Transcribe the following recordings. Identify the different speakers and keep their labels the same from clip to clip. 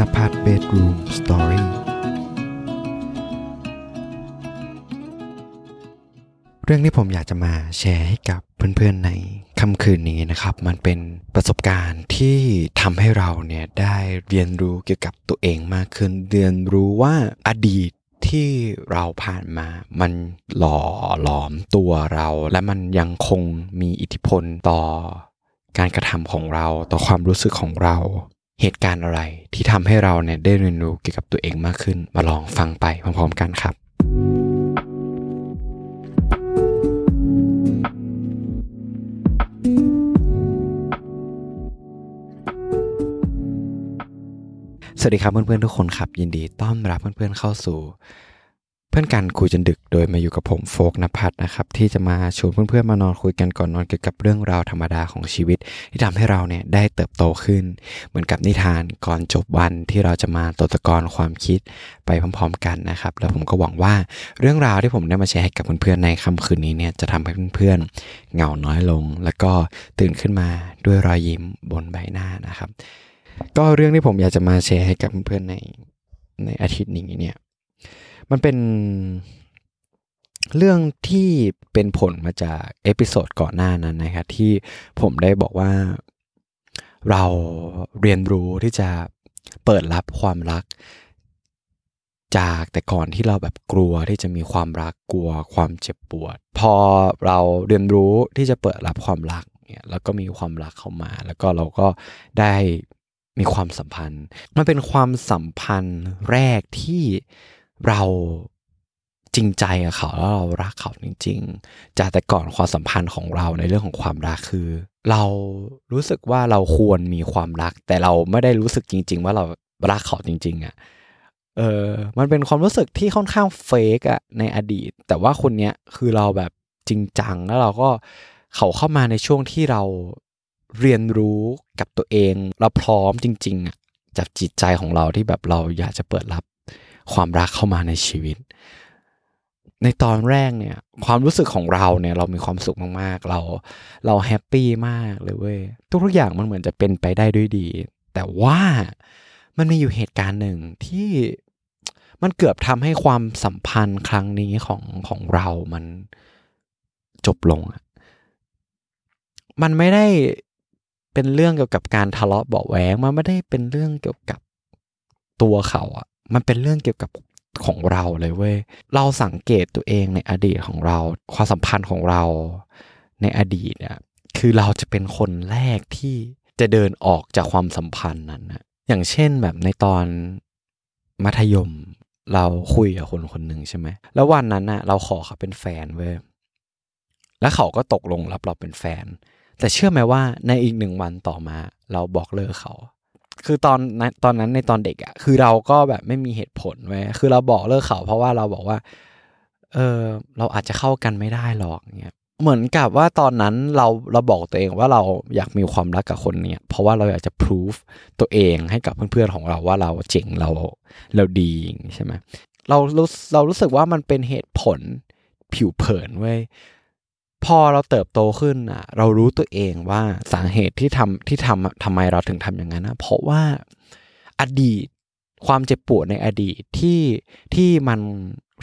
Speaker 1: นภัทรเบดรูมสตอรี่เรื่องที่ผมอยากจะมาแชร์ให้กับเพื่อนๆในค่ำคืนนี้นะครับ มันเป็นประสบการณ์ที่ทำให้เราเนี่ยได้เรียนรู้เกี่ยวกับตัวเองมากขึ้น เรียนรู้ว่าอดีตที่เราผ่านมา มันหล่อหลอมตัวเรา และมันยังคงมีอิทธิพลต่อการกระทำของเราต่อความรู้สึกของเรา เหตุการณ์อะไรที่ทำให้เราเนี่ยได้เรียนรู้เกี่ยวกับตัวเองมากขึ้น มาลองฟังไปพร้อมๆกันครับ สวัสดีครับเพื่อนๆทุกคนครับ ยินดีต้อนรับเพื่อนๆเข้าสู่ เพื่อนกันคุยจนดึกโดยมาอยู่กับผมโฟกนภัทรนะครับที่จะมาชวนเพื่อนๆมานอนคุยกันก่อนนอนเกี่ยวกับเรื่องราวธรรมดาของชีวิต ที่ทำให้เราเนี่ยได้เติบโตขึ้น เหมือนกับนิทานก่อนจบวันที่เราจะมาตตะกอนความคิดไปพร้อมๆกันนะครับ แล้วผมก็หวังว่าเรื่องราวที่ผมได้มาแชร์ให้กับเพื่อนๆในค่ำคืนนี้เนี่ยจะทำให้เพื่อนๆเหงาน้อยลง แล้วก็ตื่นขึ้นมาด้วยรอยยิ้มบนใบหน้านะครับ ก็เรื่องที่ผมอยากจะมาแชร์ให้กับเพื่อนๆในในอาทิตย์นี้เนี่ย มันเป็นเรื่องที่เป็นผลมาจาก episode ก่อนหน้านั้นนะครับที่ผมได้บอกว่าเราเรียนรู้ที่จะเปิดรับความรัก จากแต่ก่อนที่เราแบบกลัวที่จะมีความรักกลัวความเจ็บปวด พอเราเรียนรู้ที่จะเปิดรับความรักเนี่ยแล้วก็มีความรักเข้ามา แล้วก็เราก็ได้มีความสัมพันธ์ มันเป็นความสัมพันธ์แรกที่ เราจริงใจกับเขาแล้วเรารักเขาจริง ๆ จากแต่ก่อนความสัมพันธ์ของเราในเรื่องของความรักคือ เรารู้สึกว่าเราควรมีความรัก แต่เราไม่ได้รู้สึกจริง ๆ ว่าเรารักเขาจริง ๆอะ่ะเออมันเป็นความรู้สึกที่ค่อนข้างเฟกอะในอดีต แต่ว่าคนเนี้ยคือเราแบบจริงจังแล้วเราก็เขาเข้ามาในช่วงที่เราเรียนรู้กับตัวเอง เราพร้อมจริง ๆอะจากจิตใจของเราที่แบบเราอยากจะเปิดรับ ความรักเข้ามาในชีวิต ในตอนแรกเนี่ย ความรู้สึกของเราเนี่ย เรามีความสุขมากๆ เราเราแฮปปี้มากเลยเว้ยทุกๆอย่างมันเหมือนจะเป็นไปได้ด้วยดี แต่ว่ามันมีอยู่เหตุการณ์หนึ่งที่มันเกือบทำให้ความสัมพันธ์ครั้งนี้ของของเรามันจบลงอะมันไม่ได้เป็นเรื่องเกี่ยวกับการทะเลาะเบาแหวงมันไม่ได้เป็นเรื่องเกี่ยวกับตัวเขาอะ มันเป็นเรื่องเกี่ยวกับของเราเลยเว้ย เราสังเกตตัวเองในอดีตของเรา ความสัมพันธ์ของเราในอดีตเนี่ย คือเราจะเป็นคนแรกที่จะเดินออกจากความสัมพันธ์นั้นนะอย่างเช่นแบบในตอนมัธยมเราคุยกับคนคนหนึ่งใช่ไหม แล้ววันนั้นน่ะ เราขอเขาเป็นแฟนเว้ย แล้วเขาก็ตกลงรับเราเป็นแฟน แต่เชื่อไหมว่าในอีกหนึ่งวันต่อมา เราบอกเลิกเขา คือตอนตอนนั้นในตอนเด็กอะ่ะ คือเราก็แบบไม่มีเหตุผลเว้ยคือเราบอกเลิกเขา เพราะว่าเราบอกว่า เออเราอาจจะเข้ากันไม่ได้หรอกเงี้ยเหมือนกับว่าตอนนั้นเราเราบอกตัวเองว่าเราอยากมีความรักกับคนเนี้ยเพราะว่าเราอยากจะพิสูจตัวเองให้กับเพื่อนๆของเราว่าเราเจ๋งเราเราดีใช่ไหมเรารู้เรารู้สึกว่ามันเป็นเหตุผลผิวเผินเว้ย พอเราเติบโตขึ้นอะ เรารู้ตัวเองว่าสาเหตุที่ทำที่ทำทำไมเราถึงทำอย่างนั้นนะเพราะว่าอดีตความเจ็บปวดในอดีตที่ที่มัน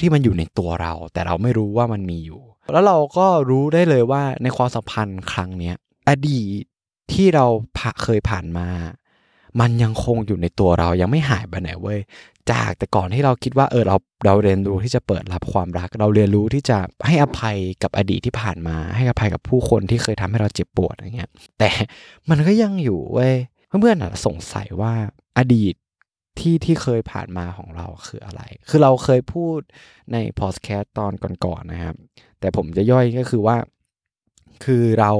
Speaker 1: ที่มันอยู่ในตัวเรา แต่เราไม่รู้ว่ามันมีอยู่ แล้วเราก็รู้ได้เลยว่าในความสัมพันธ์ครั้งเนี้ยอดีตที่เราเคยผ่านมา มันยังคงอยู่ในตัวเรายังไม่หายไปไหนเว้ยจากแต่ก่อนที่เราคิดว่าเออเราเราเรียนรู้ที่จะเปิดรับความรัก เราเรียนรู้ที่จะให้อภัยกับอดีตที่ผ่านมา ให้อภัยกับผู้คนที่เคยทำให้เราเจ็บปวดอย่างเงี้ย แต่มันก็ยังอยู่เว้ยเพื่อนๆสงสัยว่าอดีตที่ที่เคยผ่านมาของเราคืออะไร คือเราเคยพูดในพอดแคสต์ตอนก่อนๆนะครับ แต่ผมจะย่อยก็คือว่า คือเรา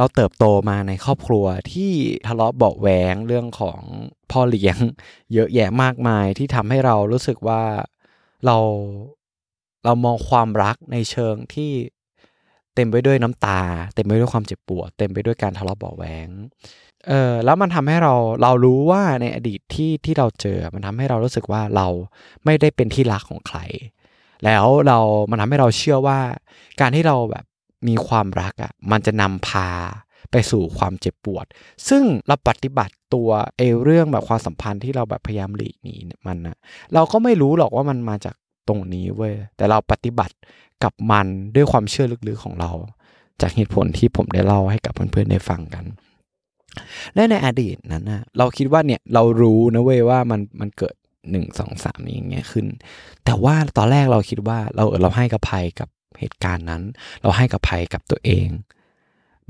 Speaker 1: เราเติบโตมาในครอบครัวที่ทะเลาะเบาแหวงเรื่องของพ่อเลี้ยง เยอะแยะมากมายที่ทำให้เรารู้สึกว่าเราเรามองความรักในเชิงที่เต็มไปด้วยน้ำตา เต็มไปด้วยความเจ็บปวด เต็มไปด้วยการทะเลาะเบาแหวงเออแล้วมันทำให้เราเรารู้ว่าในอดีตที่ที่เราเจอ มันทำให้เรารู้สึกว่าเราไม่ได้เป็นที่รักของใคร แล้วเรา มันทำให้เราเชื่อว่า การที่เราแบบ มีความรักอะ่ะมันจะนำพาไปสู่ความเจ็บปวด ซึ่งเราปฏิบัติตัวเอเรื่องแบบความสัมพันธ์ที่เราแบบพยายามหลีกหนีมันนะเราก็ไม่รู้หรอกว่ามันมาจากตรงนี้เว้ยแต่เราปฏิบัติกับมันด้วยความเชื่อลึกๆของเรา จากเหตุผลที่ผมได้เล่าให้กับเพื่อนๆได้ฟังกันและในอดีตนั้นนะเราคิดว่าเนี่ยเรารู้นะเว้ยว่ามันมันเกิดหนึ่งสองสามอย่างเงี้ยขึ้น แต่ว่าตอนแรกเราคิดว่าเราเราให้กับภัยกับ เหตุการณ์นั้น เราให้กับภัยกับตัวเอง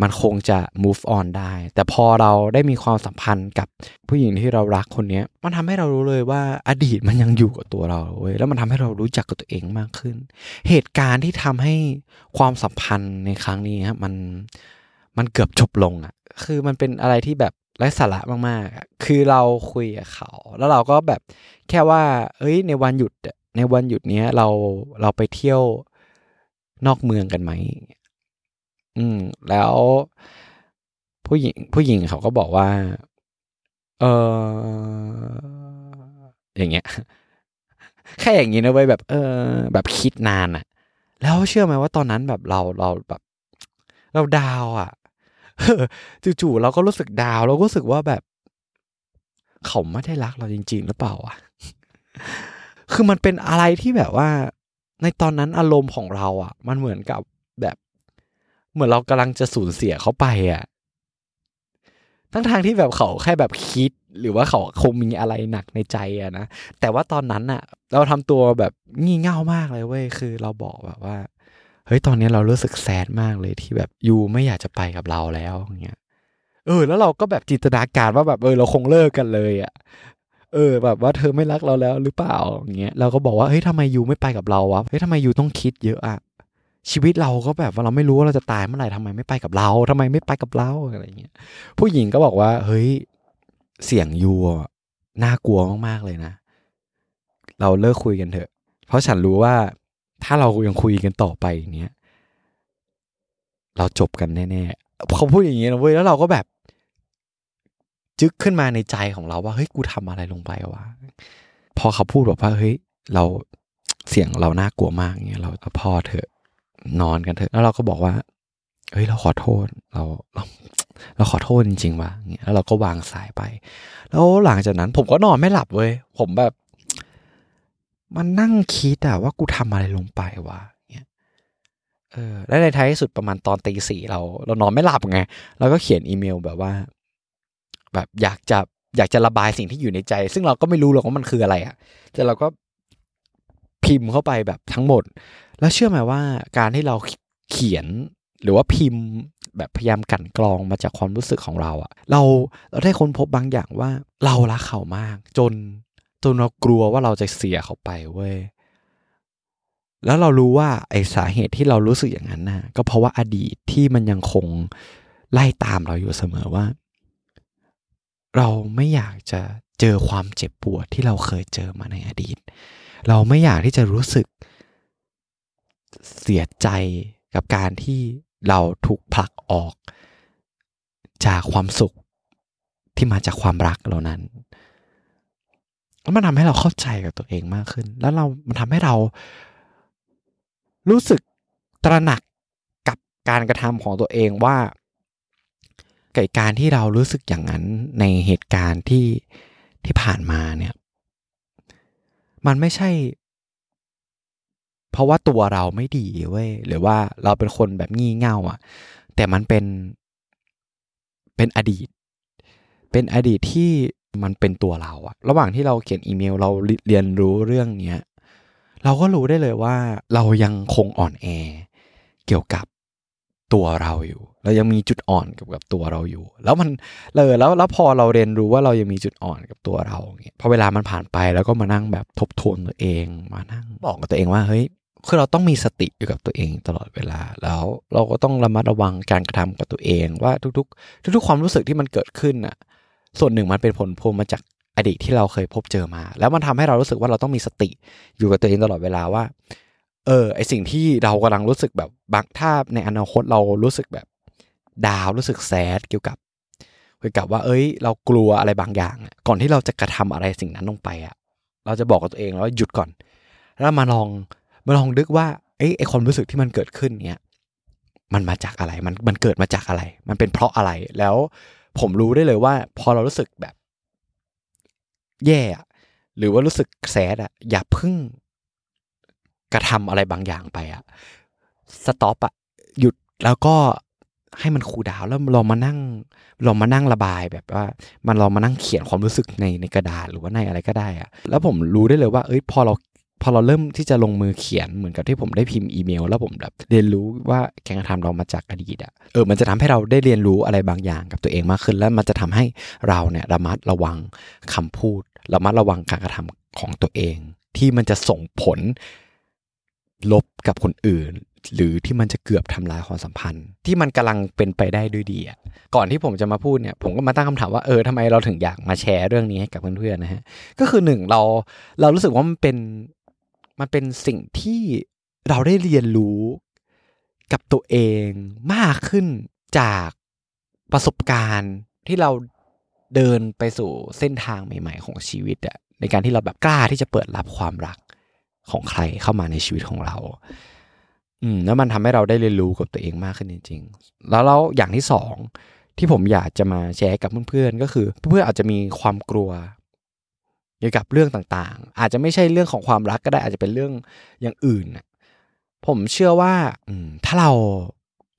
Speaker 1: มันคงจะ move on ได้ แต่พอเราได้มีความสัมพันธ์กับผู้หญิงที่เรารักคนนี้มันทำให้เรารู้เลยว่าอดีตมันยังอยู่กับตัวเราเว้ยแล้วมันทำให้เรารู้จักกับตัวเองมากขึ้น เหตุการณ์ที่ทำให้ความสัมพันธ์ในครั้งนี้ครับมันมันเกือบจบลงอะ คือมันเป็นอะไรที่แบบไร้สาระมากๆ คือเราคุยกับเขา แล้วเราก็แบบแค่ว่า เอ้ย ในวันหยุดในวันหยุดเนี้ยเราเราไปเที่ยว นอกเมืองกันไหมอืม แล้วผู้หญิงผู้หญิงเขาก็บอกว่า เอออย่างเงี้ย แค่อย่างนี้นะเว้ยแบบ เออ แบบคิดนานอะแล้วเชื่อไหมว่าตอนนั้นแบบเราเราแบบ เราดาวอะจู่ๆเราก็รู้สึกดาวเราก็รู้สึกว่าแบบ เขาไม่ได้รักเราจริง ๆ หรือเปล่าอะ คือมันเป็นอะไรที่แบบว่า ในตอนนั้นอารมณ์ของเราอะ มันเหมือนกับแบบ เหมือนเรากำลังจะสูญเสียเขาไปอะทั้งทางที่แบบเขาแค่แบบคิด หรือว่าเขาคงมีอะไรหนักในใจอะนะแต่ว่าตอนนั้นอะเราทำตัวแบบงี่เง่ามากเลยเว้ยคือเราบอกแบบว่าเฮ้ยตอนนี้เรารู้สึกแซดมากเลยที่แบบยูไม่อยากจะไปกับเราแล้วอย่างเงี้ยเออแล้วเราก็แบบจินตนาการว่าแบบเออเราคงเลิกกันเลยอะ เออแบบว่าเธอไม่รักเราแล้วหรือเปล่าอย่างเงี้ยเราก็บอกว่าเฮ้ยทำไมยูไม่ไปกับเราวะเฮ้ยทำไมยูต้องคิดเยอะอะชีวิตเราก็แบบว่าเราไม่รู้ว่าเราจะตายเมื่อไหร่ทำไมไม่ไปกับเราทำไมไม่ไปกับเราอะไรเงี้ยผู้หญิงก็บอกว่า เฮ้ยเสียงยูน่ากลัวมากๆเลยนะ เราเลิกคุยกันเถอะ เพราะฉันรู้ว่าถ้าเรายังคุยกันต่อไปเนี้ยเราจบกันแน่ๆเขาพูดอย่างนี้นะเว้ยแล้วเราก็แบบ จึ๊กขึ้นมาในใจของเราว่าเฮ้ยกูทำอะไรลงไปวะพอเขาพูดแบอกว่าเฮ้ยเราเสียงเราน่ากลัวมากเงี้ยเราพอเถอะนอนกันเถอะแล้วเราก็บอกว่าเฮ้ยเราขอโทษเราเราเราขอโทษจริงๆว่ะเงี้ยแล้วเราก็วางสายไป แล้วหลังจากนั้น ผมก็นอนไม่หลับเว้ยผมแบบ มันนั่งคิดอะว่ากูทำอะไรลงไปวะเนี่ยเออและในท้ายที่สุดประมาณตอนตีสี่เรา เรานอนไม่หลับไงเราก็เขียนอีเมลแบบว่า แบบอยากจะอยากจะระบายสิ่งที่อยู่ในใจ ซึ่งเราก็ไม่รู้หรอกว่ามันคืออะไรอะแต่เราก็พิมพ์เข้าไปแบบทั้งหมด แล้วเชื่อไหมว่าการที่เราเขียนหรือว่าพิมพ์แบบพยายามกันกรองมาจากความรู้สึกของเราอะเราเราได้ค้นพบบางอย่างว่าเรารักเขามาก จนจนเรากลัวว่าเราจะเสียเขาไปเว้ยแล้วเรารู้ว่าไอสาเหตุที่เรารู้สึกอย่างนั้นน่ะก็เพราะว่าอดีตที่มันยังคงไล่ตามเราอยู่เสมอว่า เราไม่อยากจะเจอความเจ็บปวดที่เราเคยเจอมาในอดีต เราไม่อยากที่จะรู้สึกเสียใจกับการที่เราถูกผลักออก จากความสุขที่มาจากความรักเหล่านั้นแล้วมันทำให้เราเข้าใจกับตัวเองมากขึ้น แล้วเรา มันทำให้เรารู้สึกตระหนักกับการกระทำของตัวเองว่า กิดการที่เรารู้สึกอย่างนั้นในเหตุการณ์ที่ที่ผ่านมาเนี่ย มันไม่ใช่ เพราะว่าตัวเราไม่ดีเว้ยหรือว่าเราเป็นคนแบบงี่เง่าอะ แต่มันเป็นเป็นอดีต เป็นอดีตที่มันเป็นตัวเราอะระหว่างที่เราเขียนอีเมลเราเรียนรู้เรื่องเนี้ยเราก็รู้ได้เลยว่าเรายังคงอ่อนแอเกี่ยวกับ ตัวเราอยู่ เรายังมีจุดอ่อนกับกับตัวเราอยู่ แล้วมันเลยแล้วแล้วพอเราเรียนรู้ว่าเรายังมีจุดอ่อนกับตัวเราเงี้ยพอเวลามันผ่านไปแล้วก็มานั่งแบบทบทวนตัวเองมานั่งบอกกับตัวเองว่าเฮ้ยคือเราต้องมีสติอยู่กับตัวเองตลอดเวลา แล้วเราก็ต้องระมัดระวังการกระทำกับตัวเอง ว่าทุกๆ ทุก ๆ ความรู้สึกที่มันเกิดขึ้นอะส่วนหนึ่งมันเป็นผลพวงมาจากอดีตที่เราเคยพบเจอมา แล้วมันทำให้เรารู้สึกว่าเราต้องมีสติอยู่กับตัวเองตลอดเวลาว่า เออไอสิ่งที่เรากำลังรู้สึกแบบบางถ้าในอนาคตเรารู้สึกแบบดาวรู้สึกแซดเกี่ยวกับเกี่ยวกับว่า เอ้ย เรากลัวอะไรบางอย่าง ก่อนที่เราจะกระทำอะไรสิ่งนั้นลงไปอะเราจะบอกกับตัวเองแล้วหยุดก่อน แล้วมาลองมาลองดึกว่าไอไอความรู้สึกที่มันเกิดขึ้นเนี้ยมันมาจากอะไรมันมันเกิดมาจากอะไร มันเป็นเพราะอะไรแล้วผมรู้ได้เลยว่า พอเรารู้สึกแบบ แย่อะหรือว่ารู้สึกแสดอะอย่าพึ่ง กระทำอะไรบางอย่างไปอะสต็อปอะหยุดแล้วก็ให้มันคูลดาวแล้วลองมานั่งลองมานั่งระบายแบบว่า มันลองมานั่งเขียนความรู้สึกในในกระดาษหรือว่าในอะไรก็ได้อะแล้วผมรู้ได้เลยว่า เอ้ยพอเราพอเราเริ่มที่จะลงมือเขียนเหมือนกับที่ผมได้พิมพ์อีเมล แล้วผมแบบเรียนรู้ว่าการกระทำเรามาจากอดีตอะเออมันจะทำให้เราได้เรียนรู้อะไรบางอย่างกับตัวเองมากขึ้น แล้วมันจะทำให้เราเนี่ยระมัดระวังคำพูดระมัดระวังการกระทำของตัวเอง ที่มันจะส่งผล ลบกับคนอื่น หรือที่มันจะเกือบทำลายความสัมพันธ์ ที่มันกำลังเป็นไปได้ด้วยดีอะก่อนที่ผมจะมาพูดเนี่ย ผมก็มาตั้งคำถามว่าเออทำไมเราถึงอยากมาแชร์เรื่องนี้ให้กับเพื่อนๆนะฮะก็คือหนึ่งเราเรารู้สึกว่ามันเป็นมันเป็นสิ่งที่เราได้เรียนรู้กับตัวเองมากขึ้นจากประสบการณ์ที่เราเดินไปสู่เส้นทางใหม่ ๆ ของชีวิตอะในการที่เราแบบกล้าที่จะเปิดรับความรัก ของใครเข้ามาในชีวิตของเรา อืมแล้วมันทำให้เราได้เรียนรู้กับตัวเองมากขึ้นจริง ๆ แล้วแล้วอย่างที่สองที่ผมอยากจะมาแชร์กับเพื่อนๆก็คือ เพื่อนๆอาจจะมีความกลัวเกี่ยวกับเรื่องต่างๆ อาจจะไม่ใช่เรื่องของความรักก็ได้อาจจะเป็นเรื่องอย่างอื่นผมเชื่อว่าถ้าเรา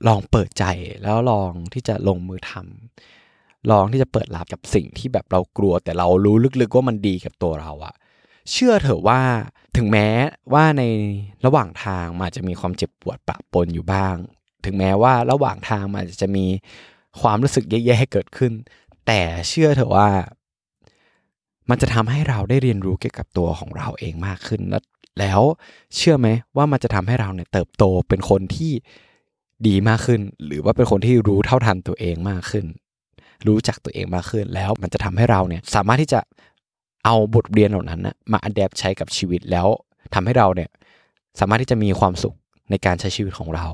Speaker 1: ลองเปิดใจแล้วลองที่จะลงมือทำลองที่จะเปิดรับกับสิ่งที่แบบเรากลัว แต่เรารู้ลึกๆว่ามันดีกับตัวเราอะ เชื่อเถอะว่าถึงแม้ว่าในระหว่างทางมันจะมีความเจ็บปวดปะปนอยู่บ้าง ถึงแม้ว่าระหว่างทางมันจะมีความรู้สึกแย่ๆเกิดขึ้น แต่เชื่อเถอะว่า มันจะทำให้เราได้เรียนรู้เกี่ยวกับตัวของเราเองมากขึ้น แล้วแล้วเชื่อไหมว่ามันจะทำให้เราเนี่ยเติบโตเป็นคนที่ดีมากขึ้น หรือว่าเป็นคนที่รู้เท่าทันตัวเองมากขึ้น รู้จักตัวเองมากขึ้น แล้วมันจะทำให้เราเนี่ยสามารถที่จะ เอาบทเรียนเหล่านั้นนะมาอัดแอปใช้กับชีวิตแล้วทำให้เราเนี่ยสามารถที่จะมีความสุขในการใช้ชีวิตของเรา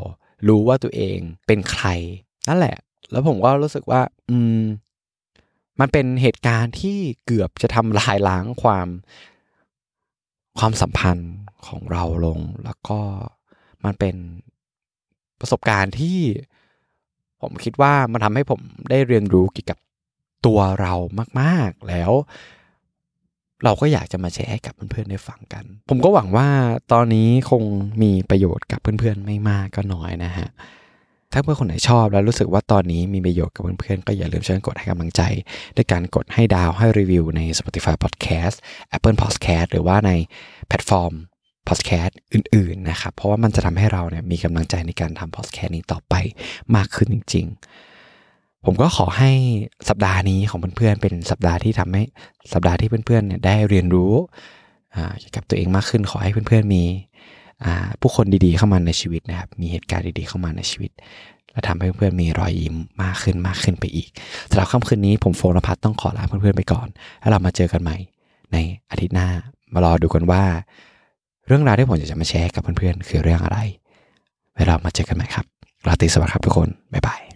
Speaker 1: รู้ว่าตัวเองเป็นใคร นั่นแหละ แล้วผมก็รู้สึกว่า อืม มันเป็นเหตุการณ์ที่เกือบจะทำลายล้างความ ความสัมพันธ์ของเราลง แล้วก็มันเป็นประสบการณ์ที่ผมคิดว่ามันทำให้ผมได้เรียนรู้เกี่ยวกับตัวเรามาก ๆ แล้ว เราก็อยากจะมาแชร์ให้กับเพื่อนๆได้ฟังกัน ผมก็หวังว่าตอนนี้คงมีประโยชน์กับเพื่อนๆไม่มากก็น้อยนะฮะถ้าเพื่อนคนไหนชอบแล้วรู้สึกว่าตอนนี้มีประโยชน์กับเพื่อนๆก็อย่าลืมช่วยกดให้กำลังใจ ด้วยการกดให้ดาวให้รีวิวใน Spotify Podcast Apple Podcast หรือว่าในแพลตฟอร์ม podcast อื่นๆนะครับเพราะว่ามันจะทำให้เราเนี่ยมีกำลังใจในการทำ podcast นี้ต่อไปมากขึ้นจริง ๆ ผมก็ขอให้สัปดาห์นี้ของเพื่อนๆเป็นสัปดาห์ที่ทำให้สัปดาห์ที่เพื่อนๆเนี่ยได้เรียนรู้เกี่ยวกับตัวเองมากขึ้น ขอให้เพื่อนๆมีผู้คนดีๆเข้ามาในชีวิตนะครับ มีเหตุการณ์ดีๆเข้ามาในชีวิต และทำให้เพื่อนๆมีรอยยิ้มมากขึ้นมากขึ้นไปอีกสำหรับค่ำคืนนี้ผมโฟนพัฒต้องขอลาเพื่อนๆไปก่อน แล้วเรามาเจอกันใหม่ ในอาทิตย์หน้ามารอดูกันว่า เรื่องราวที่ผมจะมาแชร์กับเพื่อนๆคือเรื่องอะไรเวลามาเจอกันใหม่ครับราตรีสวัสดิ์ครับทุกคนบ๊ายบาย